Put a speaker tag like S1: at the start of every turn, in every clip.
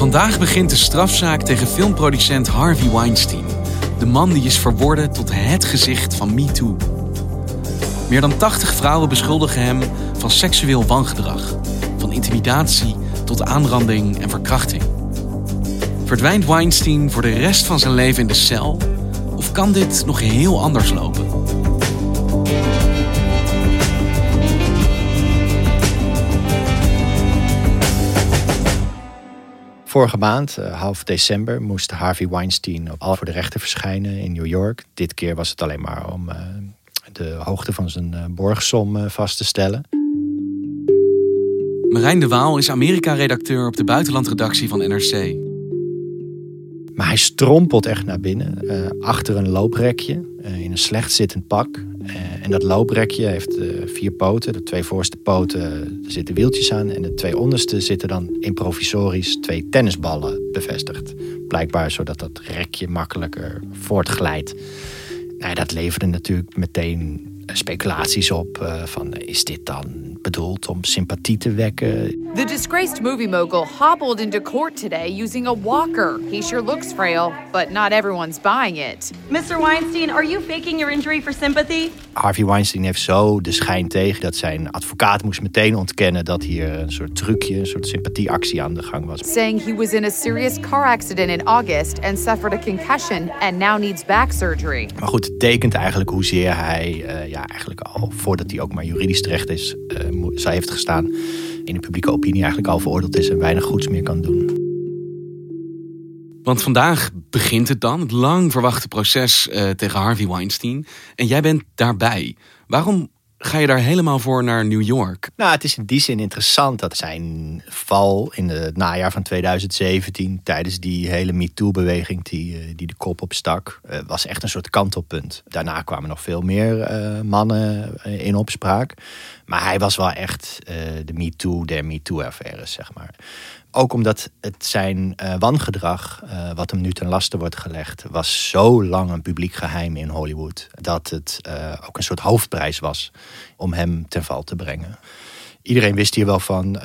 S1: Vandaag begint de strafzaak tegen filmproducent Harvey Weinstein. De man die is verworden tot het gezicht van MeToo. Meer dan 80 vrouwen beschuldigen hem van seksueel wangedrag, van intimidatie tot aanranding en verkrachting. Verdwijnt Weinstein voor de rest van zijn leven in de cel? Of kan dit nog heel anders lopen?
S2: Vorige maand, uh, half december, moest Harvey Weinstein al voor de rechter verschijnen in New York. Dit keer was het alleen maar om uh, de hoogte van zijn uh, borgsom vast te stellen.
S1: Marijn de Waal is Amerika-redacteur op de buitenlandredactie van NRC.
S2: Maar hij strompelt echt naar binnen, achter een looprekje, in een slecht zittend pak. En dat looprekje heeft vier poten. De twee voorste poten er zitten wieltjes aan. En de twee onderste zitten dan improvisorisch twee tennisballen bevestigd. Blijkbaar zodat dat rekje makkelijker voortglijdt. Nou, dat leverde natuurlijk meteen speculaties op uh, van is dit dan bedoeld om sympathie te wekken?
S3: The disgraced movie mogul hobbled into court today using a walker. He sure looks frail, but not everyone's buying it.
S4: Mr. Weinstein, are you faking your injury for sympathy?
S2: Harvey Weinstein heeft zo de schijn tegen dat zijn advocaat moest meteen ontkennen dat hier een soort trucje, een soort sympathieactie aan de gang was.
S3: Saying he was in a serious car accident in August and suffered a concussion and now needs back surgery.
S2: Maar goed, het tekent eigenlijk hoezeer hij uh, ja, eigenlijk al voordat hij ook maar juridisch terecht is, uh, zij heeft gestaan, in de publieke opinie eigenlijk al veroordeeld is en weinig goeds meer kan doen.
S1: Want vandaag begint het dan, het lang verwachte proces uh, tegen Harvey Weinstein. En jij bent daarbij. Waarom ga je daar helemaal voor naar New York?
S2: Nou, het is in die zin interessant dat zijn val in het najaar van 2017, tijdens die hele MeToo-beweging die, eh, die de kop opstak, uh, was echt een soort kantelpunt. Daarna kwamen nog veel meer uh, mannen in opspraak. Maar hij was wel echt de MeToo der MeToo-affaires, zeg maar. Ook omdat het zijn uh, wangedrag, uh, wat hem nu ten laste wordt gelegd, was zo lang een publiek geheim in Hollywood. Dat het uh, ook een soort hoofdprijs was om hem ten val te brengen. Iedereen wist hier wel van.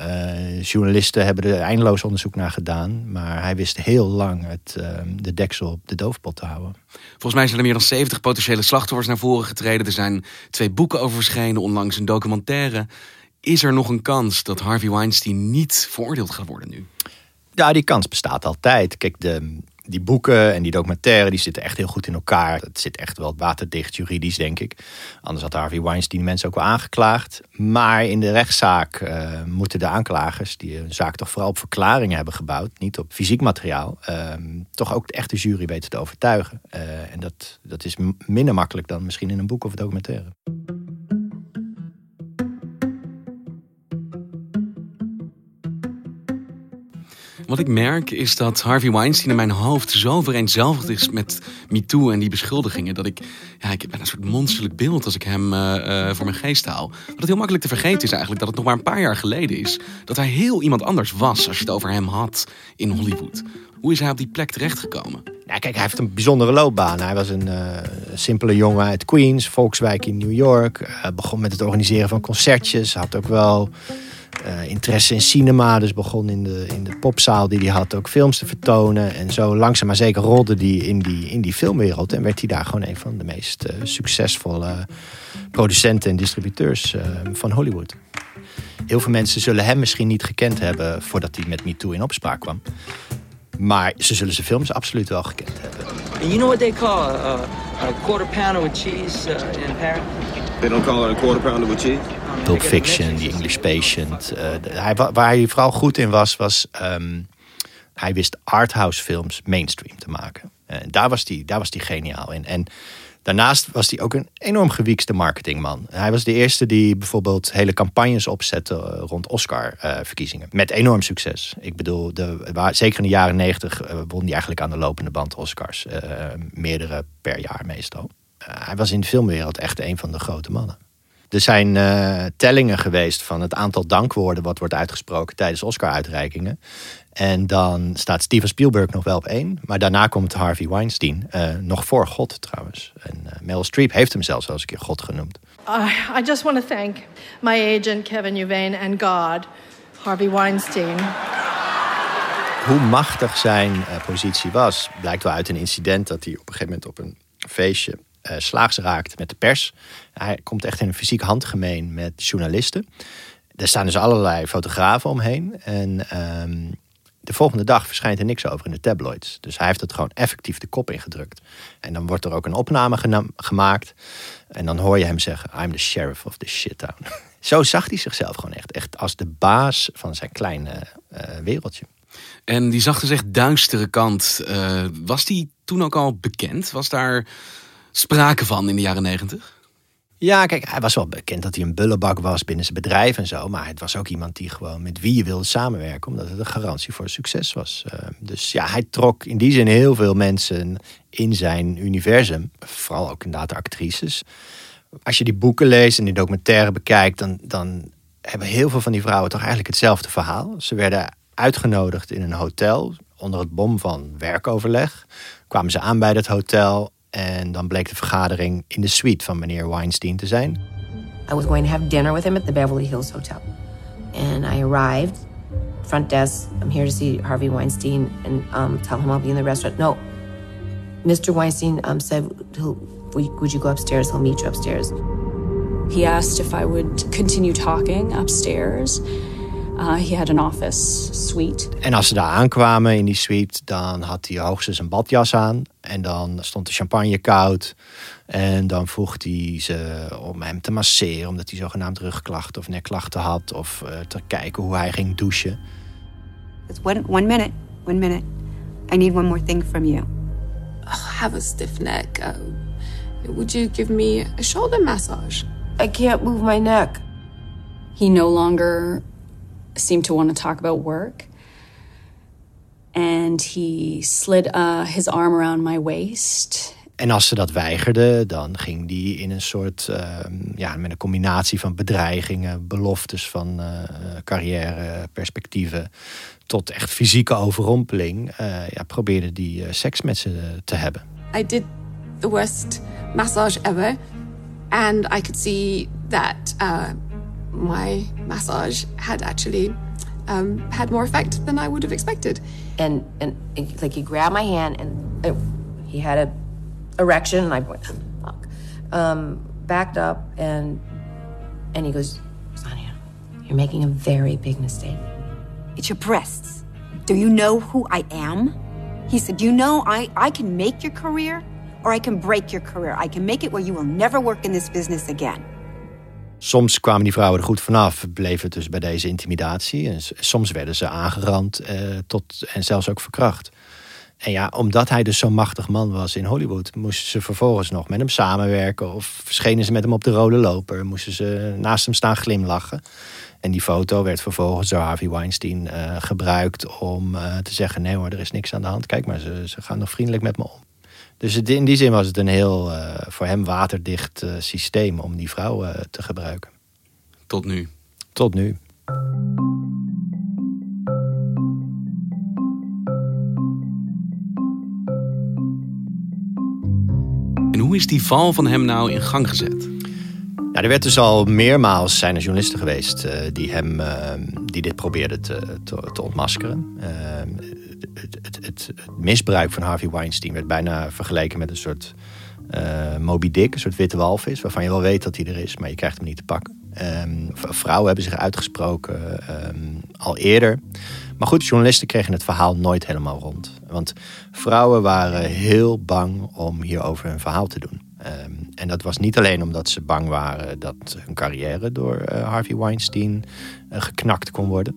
S2: journalisten hebben er eindeloos onderzoek naar gedaan. Maar hij wist heel lang het, de deksel op de doofpot te houden.
S1: Volgens mij zijn er meer dan 70 potentiële slachtoffers naar voren getreden. Er zijn twee boeken over verschenen, onlangs een documentaire. Is er nog een kans dat Harvey Weinstein niet veroordeeld gaat worden nu?
S2: Ja, die kans bestaat altijd. Kijk, de, die boeken en die documentaire die zitten echt heel goed in elkaar. Het zit echt wel waterdicht juridisch, denk ik. Anders had Harvey Weinstein mensen ook wel aangeklaagd. Maar in de rechtszaak uh, moeten de aanklagers, die een zaak toch vooral op verklaringen hebben gebouwd, niet op fysiek materiaal, uh, toch ook de echte jury weten te overtuigen. Uh, en dat, dat is minder makkelijk dan misschien in een boek of documentaire.
S1: Wat ik merk is dat Harvey Weinstein in mijn hoofd zo vereenzelvigd is met MeToo en die beschuldigingen. Dat ik, ja, ik ben een soort monsterlijk beeld als ik hem uh, uh, voor mijn geest haal. Wat het heel makkelijk te vergeten is eigenlijk dat het nog maar een paar jaar geleden is. Dat hij heel iemand anders was als je het over hem had in Hollywood. Hoe is hij op die plek terechtgekomen?
S2: Nou, kijk, hij heeft een bijzondere loopbaan. Hij was een uh, simpele jongen uit Queens, Volkswijk in New York. Begon met het organiseren van concertjes. Had ook wel uh, interesse in cinema. Dus begon in de, in de popzaal die hij had ook films te vertonen. En zo langzaam maar zeker rolde hij in die, in die filmwereld. En werd hij daar gewoon een van de meest uh, succesvolle producenten en distributeurs uh, van Hollywood. Heel veel mensen zullen hem misschien niet gekend hebben voordat hij met MeToo in opspraak kwam. Maar ze zullen zijn films absoluut wel gekend hebben.
S5: And you know what they call a, a quarter pounder with cheese uh, in Paris?
S6: They don't call it a quarter pounder with cheese?
S2: Pulp Fiction, The English Patient. Hij, waar hij vooral goed in was, was um, hij wist arthouse films mainstream te maken. Uh, daar, was die, daar was hij geniaal in. En Daarnaast was hij ook een enorm gewiekste marketingman. Hij was de eerste die bijvoorbeeld hele campagnes opzette eh, rond Oscar-verkiezingen. met enorm succes. Ik bedoel, de, zeker in de jaren negentig won hij eigenlijk aan de lopende band Oscars. Meerdere per jaar meestal. hij was in de filmwereld echt een van de grote mannen. Er zijn tellingen geweest van het aantal dankwoorden wat wordt uitgesproken tijdens Oscar-uitreikingen. En dan staat Steven Spielberg nog wel op één. Maar daarna komt Harvey Weinstein. Uh, nog voor God trouwens. En uh, Meryl Streep heeft hem zelfs wel eens een keer God genoemd.
S7: I just want to thank my agent Kevin Uvain and God, Harvey Weinstein.
S2: Hoe machtig zijn positie was, blijkt wel uit een incident dat hij op een gegeven moment op een feestje slaags raakt met de pers. Hij komt echt in een fysiek handgemeen met journalisten. Er staan dus allerlei fotografen omheen. En ehm, de volgende dag verschijnt er niks over in de tabloids. Dus hij heeft het gewoon effectief de kop ingedrukt. En dan wordt er ook een opname gemaakt. En dan hoor je hem zeggen: I'm the sheriff of the shittown. Zo zag hij zichzelf gewoon echt. Echt als de baas van zijn kleine uh, wereldje.
S1: En die zag dus duistere kant. Uh, was die toen ook al bekend? Was daar sprake van in de jaren negentig?
S2: Ja, kijk, hij was wel bekend dat hij een bullebak was binnen zijn bedrijf en zo. Maar het was ook iemand die gewoon met wie je wilde samenwerken, omdat het een garantie voor succes was. Uh, dus ja, hij trok in die zin heel veel mensen in zijn universum. Vooral ook inderdaad de actrices. Als je die boeken leest en die documentaire bekijkt, dan, dan hebben heel veel van die vrouwen toch eigenlijk hetzelfde verhaal. Ze werden uitgenodigd in een hotel onder het bom van werkoverleg. Kwamen ze aan bij dat hotel En dan bleek de vergadering in de suite van meneer Weinstein te zijn.
S8: I was going to have dinner with him at the Beverly Hills Hotel. And I arrived, front desk, I'm here to see Harvey Weinstein and um, tell him I'll be in the restaurant. No, Mr. Weinstein um, said, would you go upstairs? He'll meet you upstairs.
S9: He asked if I would continue talking upstairs. Uh, he had an office suite.
S2: En als ze daar aankwamen in die suite, dan had hij hoogstens een badjas aan. En dan stond de champagne koud. En dan vroeg hij ze om hem te masseren, omdat hij zogenaamd rugklachten of nekklachten had. Of uh, te kijken hoe hij ging douchen.
S10: One, one minute, one minute. I need one more thing from you.
S11: I have a stiff neck. Uh, would you give me a shoulder massage?
S8: I can't move my neck.
S9: He no longer seemed to want to talk about work. And he slid uh, his arm around my waist.
S2: En als ze dat weigerde, dan ging die in een soort, uh, ja, met een combinatie van bedreigingen, beloftes van uh, carrière, perspectieven, tot echt fysieke overrompeling, uh, ja, probeerde die seks met ze te hebben.
S11: I did the worst massage ever, and I could see that my massage had actually um, had more effect than I would have expected.
S8: And and like he grabbed my hand and it, he had a erection and I went fuck, um, backed up and and he goes, Sonia, you're making a very big mistake.
S10: It's your breasts. Do you know who I am? He said, You know, I, I can make your career or I can break your career. I can make it where you will never work in this business again.
S2: Soms kwamen die vrouwen er goed vanaf, bleven dus bij deze intimidatie. En soms werden ze aangerand eh, tot, en zelfs ook verkracht. En ja, omdat hij dus zo'n machtig man was in Hollywood, moesten ze vervolgens nog met hem samenwerken. Of verschenen ze met hem op de rode loper, moesten ze naast hem staan glimlachen. En die foto werd vervolgens door Harvey Weinstein uh, gebruikt om uh, te zeggen: nee hoor, er is niks aan de hand. Kijk maar, ze, ze gaan nog vriendelijk met me om. Dus het, in die zin was het een heel uh, voor hem waterdicht uh, systeem om die vrouw uh, te gebruiken.
S1: Tot nu.
S2: Tot nu.
S1: En hoe is die val van hem nou in gang gezet?
S2: Nou, er werd dus al meermaals zijn er journalisten geweest die hem die dit probeerden te, te, te ontmaskeren het, het, het, misbruik van Harvey Weinstein werd bijna vergeleken met een soort uh, Moby Dick, een soort witte walvis, waarvan je wel weet dat hij er is, maar je krijgt hem niet te pakken. Um, vrouwen hebben zich uitgesproken um, al eerder. Maar goed, journalisten kregen het verhaal nooit helemaal rond. Want vrouwen waren heel bang om hierover hun verhaal te doen. Um, en dat was niet alleen omdat ze bang waren dat hun carrière door uh, Harvey Weinstein uh, geknakt kon worden.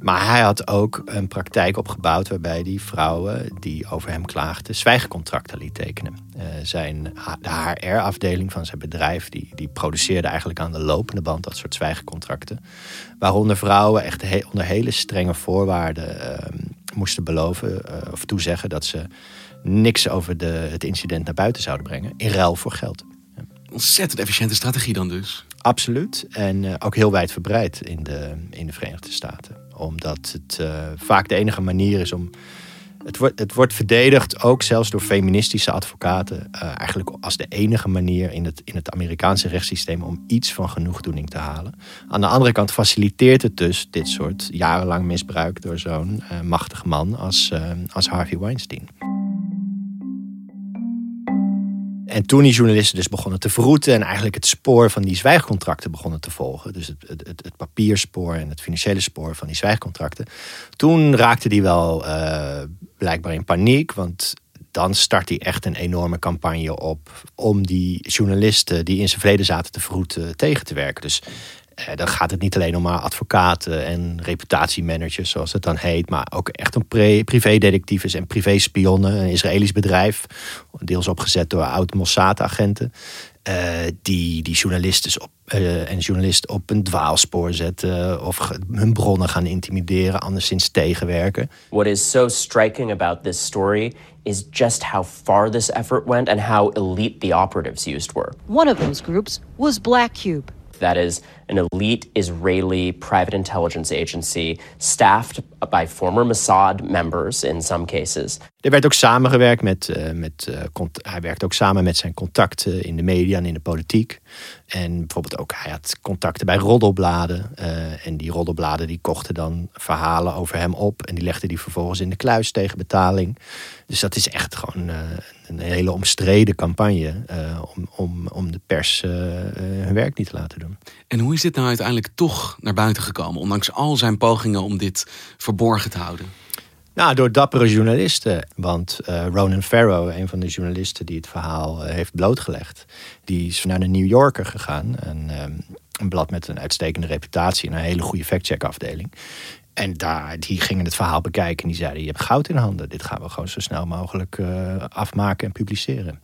S2: Maar hij had ook een praktijk opgebouwd waarbij die vrouwen die over hem klaagden zwijgcontracten liet tekenen. Uh, zijn, de HR-afdeling van zijn bedrijf die, die produceerde eigenlijk aan de lopende band dat soort zwijgcontracten. Waaronder vrouwen echt onder hele strenge voorwaarden uh, moesten beloven uh, of toezeggen dat ze niks over de, het incident naar buiten zouden brengen in ruil voor geld.
S1: Ontzettend efficiënte strategie dan dus.
S2: Absoluut. En uh, ook heel wijdverbreid in de, in de Verenigde Staten. Omdat het uh, vaak de enige manier is om. Het wordt, het wordt verdedigd ook zelfs door feministische advocaten. Uh, eigenlijk als de enige manier in het, in het Amerikaanse rechtssysteem om iets van genoegdoening te halen. Aan de andere kant faciliteert het dus dit soort jarenlang misbruik door zo'n machtige man als, als Harvey Weinstein. En toen die journalisten dus begonnen te verroeten en eigenlijk het spoor van die zwijgcontracten begonnen te volgen, dus het, het, het papierspoor en het financiële spoor van die zwijgcontracten, toen raakte die wel uh, blijkbaar in paniek, want dan start hij echt een enorme campagne op om die journalisten die in zijn verleden zaten te verroeten tegen te werken. Dus eh, dan gaat het niet alleen om advocaten en reputatiemanagers, zoals het dan heet, maar ook echt om privédetectives en privéspionnen. Een Israëlisch bedrijf, deels opgezet door oud-Mossad-agenten. Uh, die, die journalisten op, uh, en journalisten op een dwaalspoor zetten of hun bronnen gaan intimideren, anderszins tegenwerken.
S12: What is so striking about this story is just how far this effort went and how elite the operatives used were.
S13: One of those groups was Black Cube.
S12: That is an elite Israeli private intelligence agency staffed by former Mossad members in some cases.
S2: Er werd ook samengewerkt met, uh, met uh, hij werkte ook samen met zijn contacten in de media en in de politiek. En bijvoorbeeld ook, hij had contacten bij roddelbladen. Uh, en die roddelbladen die kochten dan verhalen over hem op. En die legden die vervolgens in de kluis tegen betaling. Dus dat is echt gewoon een hele omstreden campagne om, om, om de pers hun werk niet te laten doen.
S1: En hoe is dit nou uiteindelijk toch naar buiten gekomen, ondanks al zijn pogingen om dit verborgen te houden?
S2: Nou, door dappere journalisten. Want uh, Ronan Farrow, een van de journalisten die het verhaal uh, heeft blootgelegd, die is naar de New Yorker gegaan. Een, um, een blad met een uitstekende reputatie en een hele goede fact-check afdeling. En daar, die gingen het verhaal bekijken en die zeiden: Je hebt goud in handen. Dit gaan we gewoon zo snel mogelijk afmaken en publiceren.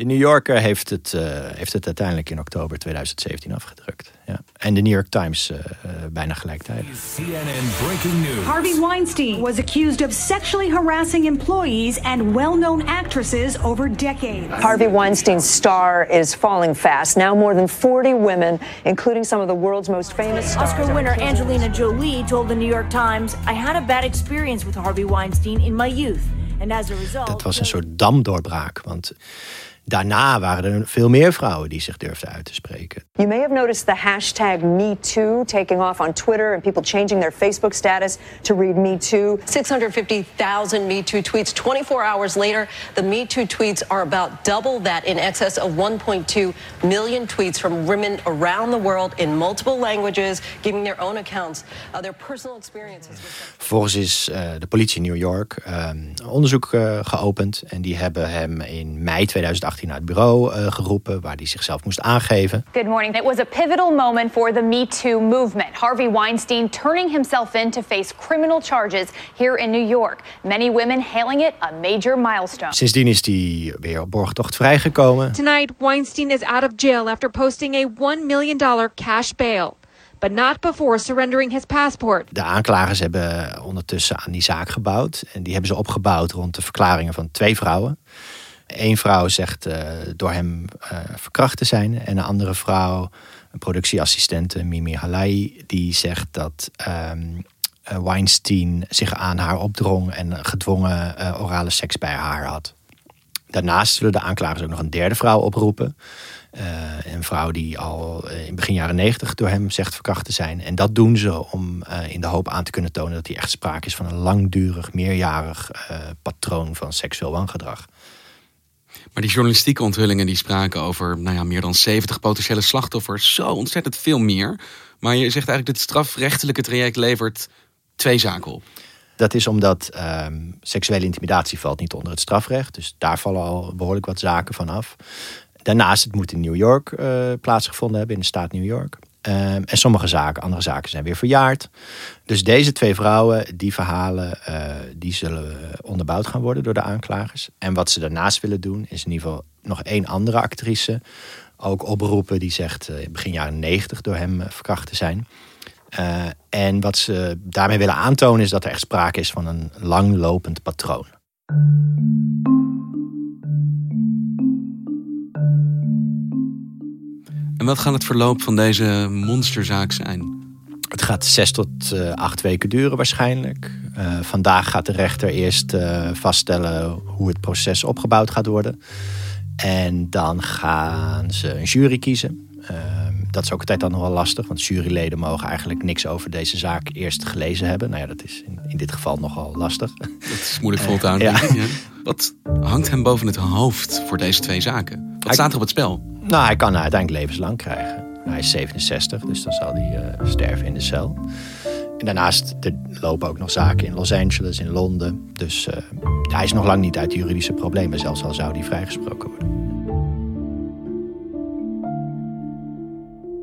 S2: De New Yorker heeft het, uh, heeft het uiteindelijk in oktober 2017 afgedrukt. Ja. En de New York Times uh, uh, bijna gelijktijdig. CNN
S13: breaking news. Harvey Weinstein was accused of sexually harassing employees and well-known actresses over decades.
S14: Harvey Weinstein's star is falling fast. Now more than 40 women, including some of the world's most famous stars.
S13: Oscar winner Angelina Jolie told the New York Times, "I had a bad experience with Harvey Weinstein in my youth." And as a result,
S2: Dat was een soort damdoorbraak, want daarna waren er veel meer vrouwen die zich durfden uit te spreken.
S14: You may have noticed the hashtag MeToo taking off on Twitter and people changing their Facebook status to read MeToo. 650,000 MeToo tweets. 24 hours later, the MeToo tweets are about double that in excess of 1.2 million tweets from women around the world in multiple languages, giving their own accounts of their personal experiences.
S2: Vervolgens is uh, de politie in New York um, onderzoek uh, geopend en die hebben hem in mei 2018 naar het bureau uh, geroepen waar hij zichzelf moest aangeven.
S15: Good morning. It was a pivotal moment for the Me Too movement. Harvey Weinstein turning himself in to face criminal charges here in New York. Many women hailing it a major milestone.
S2: Sindsdien is hij weer op borgtocht vrijgekomen.
S16: Tonight, Weinstein is out of jail after posting a $1 million cash bail. But not before surrendering his passport.
S2: De aanklagers hebben ondertussen aan die zaak gebouwd. En die hebben ze opgebouwd rond de verklaringen van twee vrouwen. Eén vrouw zegt uh, door hem uh, verkracht te zijn. En een andere vrouw, een productieassistente, Mimi Halai, die zegt dat um, Weinstein zich aan haar opdrong en gedwongen orale seks bij haar had. Daarnaast zullen de aanklagers ook nog een derde vrouw oproepen. een vrouw die al in begin jaren negentig door hem zegt verkracht te zijn. En dat doen ze om in de hoop aan te kunnen tonen dat hij echt sprake is van een langdurig, meerjarig patroon van seksueel wangedrag.
S1: Maar die journalistieke onthullingen die spraken over nou ja, meer dan 70 potentiële slachtoffers. Zo ontzettend veel meer. Maar je zegt eigenlijk dat het strafrechtelijke traject levert twee zaken op.
S2: Dat is omdat um, seksuele intimidatie valt niet onder het strafrecht. Dus daar vallen al behoorlijk wat zaken van af. Daarnaast, het moet in New York uh, plaatsgevonden hebben, in de staat New York. Ehm, en sommige zaken, andere zaken zijn weer verjaard. Dus deze twee vrouwen, die verhalen, eh, die zullen onderbouwd gaan worden door de aanklagers. En wat ze daarnaast willen doen, is in ieder geval nog één andere actrice ook oproepen die zegt uh, begin jaren negentig door hem verkracht te zijn. en wat ze daarmee willen aantonen is dat er echt sprake is van een langlopend patroon.
S1: En wat gaat het verloop van deze monsterzaak zijn?
S2: Het gaat zes tot uh, acht weken duren waarschijnlijk. Uh, vandaag gaat de rechter eerst uh, vaststellen hoe het proces opgebouwd gaat worden. En dan gaan ze een jury kiezen. Ehm, dat is ook altijd dan nog wel lastig, want juryleden mogen eigenlijk niks over deze zaak eerst gelezen hebben. Nou ja, dat is in, in dit geval nogal lastig.
S1: Dat is moeilijk vol te houden. Ja. Wat hangt hem boven het hoofd voor deze twee zaken? Wat staat er op het spel?
S2: Nou, hij kan uiteindelijk levenslang krijgen. Hij is 67, dus dan zal hij uh, sterven in de cel. En daarnaast lopen ook nog zaken in Los Angeles, in Londen. Dus uh, hij is nog lang niet uit juridische problemen, zelfs al zou hij vrijgesproken worden.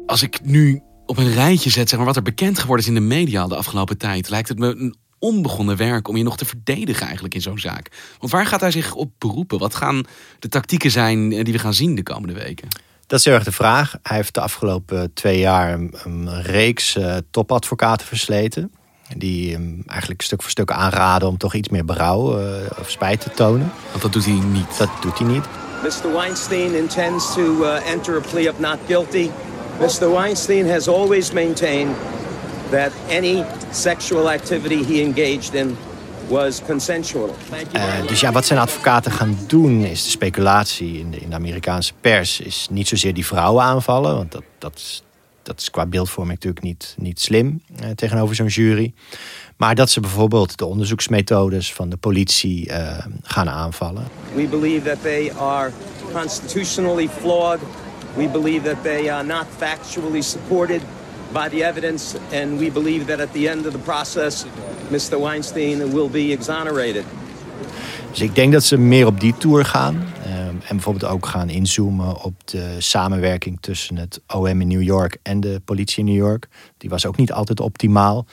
S1: Als ik nu op een rijtje zet zeg maar, wat er bekend geworden is in de media de afgelopen tijd, lijkt het me een onbegonnen werk om je nog te verdedigen eigenlijk in zo'n zaak. Want waar gaat hij zich op beroepen? Wat gaan de tactieken zijn die we gaan zien de komende weken?
S2: Dat is heel erg de vraag. Hij heeft de afgelopen twee jaar een, reeks uh, topadvocaten versleten. Die hem eigenlijk stuk voor stuk aanraden om toch iets meer berouw uh, of spijt te tonen.
S1: Want dat doet hij niet.
S2: Dat doet hij niet.
S17: Mr. Weinstein intends to uh, enter a plea of not guilty. Mr. Weinstein has always maintained that any sexual activity he engaged in was consensual.
S2: Uh, dus ja, wat zijn advocaten gaan doen is de speculatie in de, in de Amerikaanse pers is niet zozeer die vrouwen aanvallen, want dat, dat, is, dat is qua beeldvorming natuurlijk niet, niet slim uh, tegenover zo'n jury. Maar dat ze bijvoorbeeld de onderzoeksmethodes van de politie uh, gaan aanvallen.
S17: We believe that they are constitutionally flawed. We believe that they are not factually supported by evidence, and we believe that at the end of the process, Mr. Weinstein will be exonerated.
S2: Dus ik denk dat ze meer op die tour gaan. Um, en bijvoorbeeld ook gaan inzoomen op de samenwerking tussen het OM in New York en de politie in New York. Die was ook niet altijd optimaal.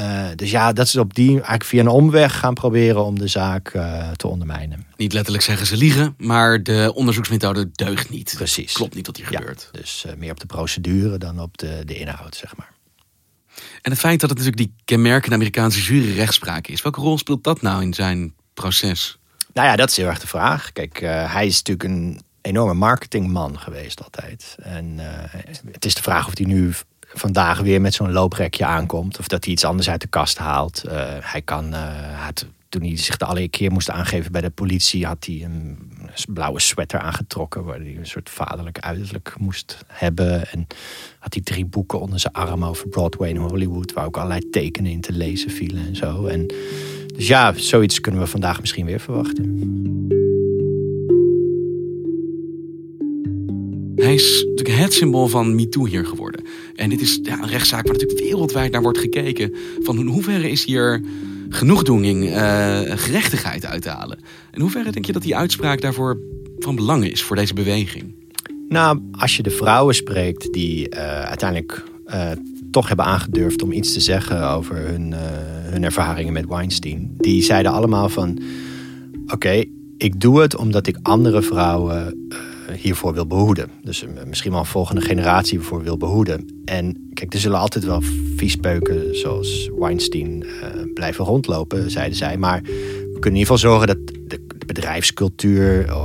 S2: Uh, dus ja, dat ze op die eigenlijk via een omweg gaan proberen om de zaak uh, te ondermijnen.
S1: Niet letterlijk zeggen ze liegen, maar de onderzoeksmethode deugt niet.
S2: Precies.
S1: Klopt niet wat hier
S2: ja,
S1: gebeurt.
S2: Dus uh, meer op de procedure dan op de, de inhoud, zeg maar.
S1: En het feit dat het natuurlijk die kenmerkende Amerikaanse jury rechtspraak is, welke rol speelt dat nou in zijn proces?
S2: Nou ja, dat is heel erg de vraag. Kijk, hij is natuurlijk een enorme marketingman geweest altijd. En het is de vraag of hij nu vandaag weer met zo'n looprekje aankomt. Of dat hij iets anders uit de kast haalt. Uh, hij kan, had, toen hij zich de allereerste keer moest aangeven bij de politie, had hij een blauwe sweater aangetrokken. Waar hij een soort vaderlijk uiterlijk moest hebben. En had hij drie boeken onder zijn arm over Broadway in Hollywood. Waar ook allerlei tekenen in te lezen vielen en zo. En, dus ja, zoiets kunnen we vandaag misschien weer verwachten.
S1: Hij is natuurlijk het symbool van MeToo hier geworden. En dit is een rechtszaak waar natuurlijk wereldwijd naar wordt gekeken. Van in hoeverre is hier genoegdoening, uh, gerechtigheid uit te halen? In hoeverre denk je dat die uitspraak daarvoor van belang is voor deze beweging?
S2: Nou, als je de vrouwen spreekt die uh, uiteindelijk uh, toch hebben aangedurfd om iets te zeggen over hun, hun ervaringen met Weinstein. Die zeiden allemaal van, oké, ik doe het omdat ik andere vrouwen hiervoor wil behoeden. Dus misschien wel een volgende generatie hiervoor wil behoeden. En kijk, er zullen altijd wel viespeuken zoals Weinstein uh, blijven rondlopen, zeiden zij. Maar we kunnen in ieder geval zorgen dat de, bedrijfscultuur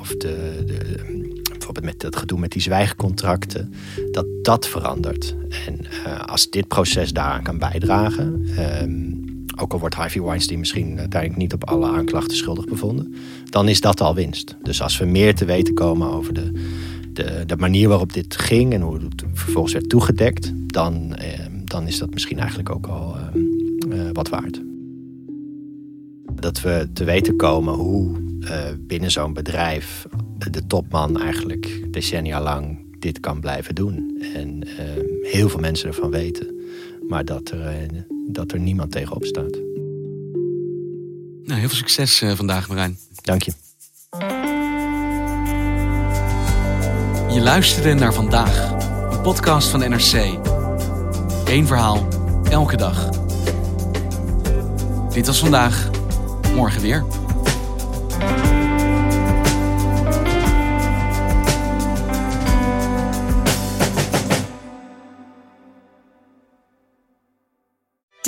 S2: of de, de, bijvoorbeeld met het gedoe met die zwijgcontracten, dat dat verandert. En uh, als dit proces daaraan kan bijdragen. Um, ook al wordt Harvey Weinstein misschien uiteindelijk niet op alle aanklachten schuldig bevonden, dan is dat al winst. Dus als we meer te weten komen over de, de, de manier waarop dit ging en hoe het vervolgens werd toegedekt, dan, eh, dan is dat misschien eigenlijk ook al eh, eh, wat waard. Dat we te weten komen hoe uh, binnen zo'n bedrijf de topman eigenlijk decennia lang dit kan blijven doen. En uh, heel veel mensen ervan weten. Maar dat er, dat er niemand tegenop staat.
S1: Nou, heel veel succes vandaag, Marijn.
S2: Dank je.
S1: Je luisterde naar vandaag podcast van NRC. Eén verhaal, elke dag. Dit was vandaag, morgen weer.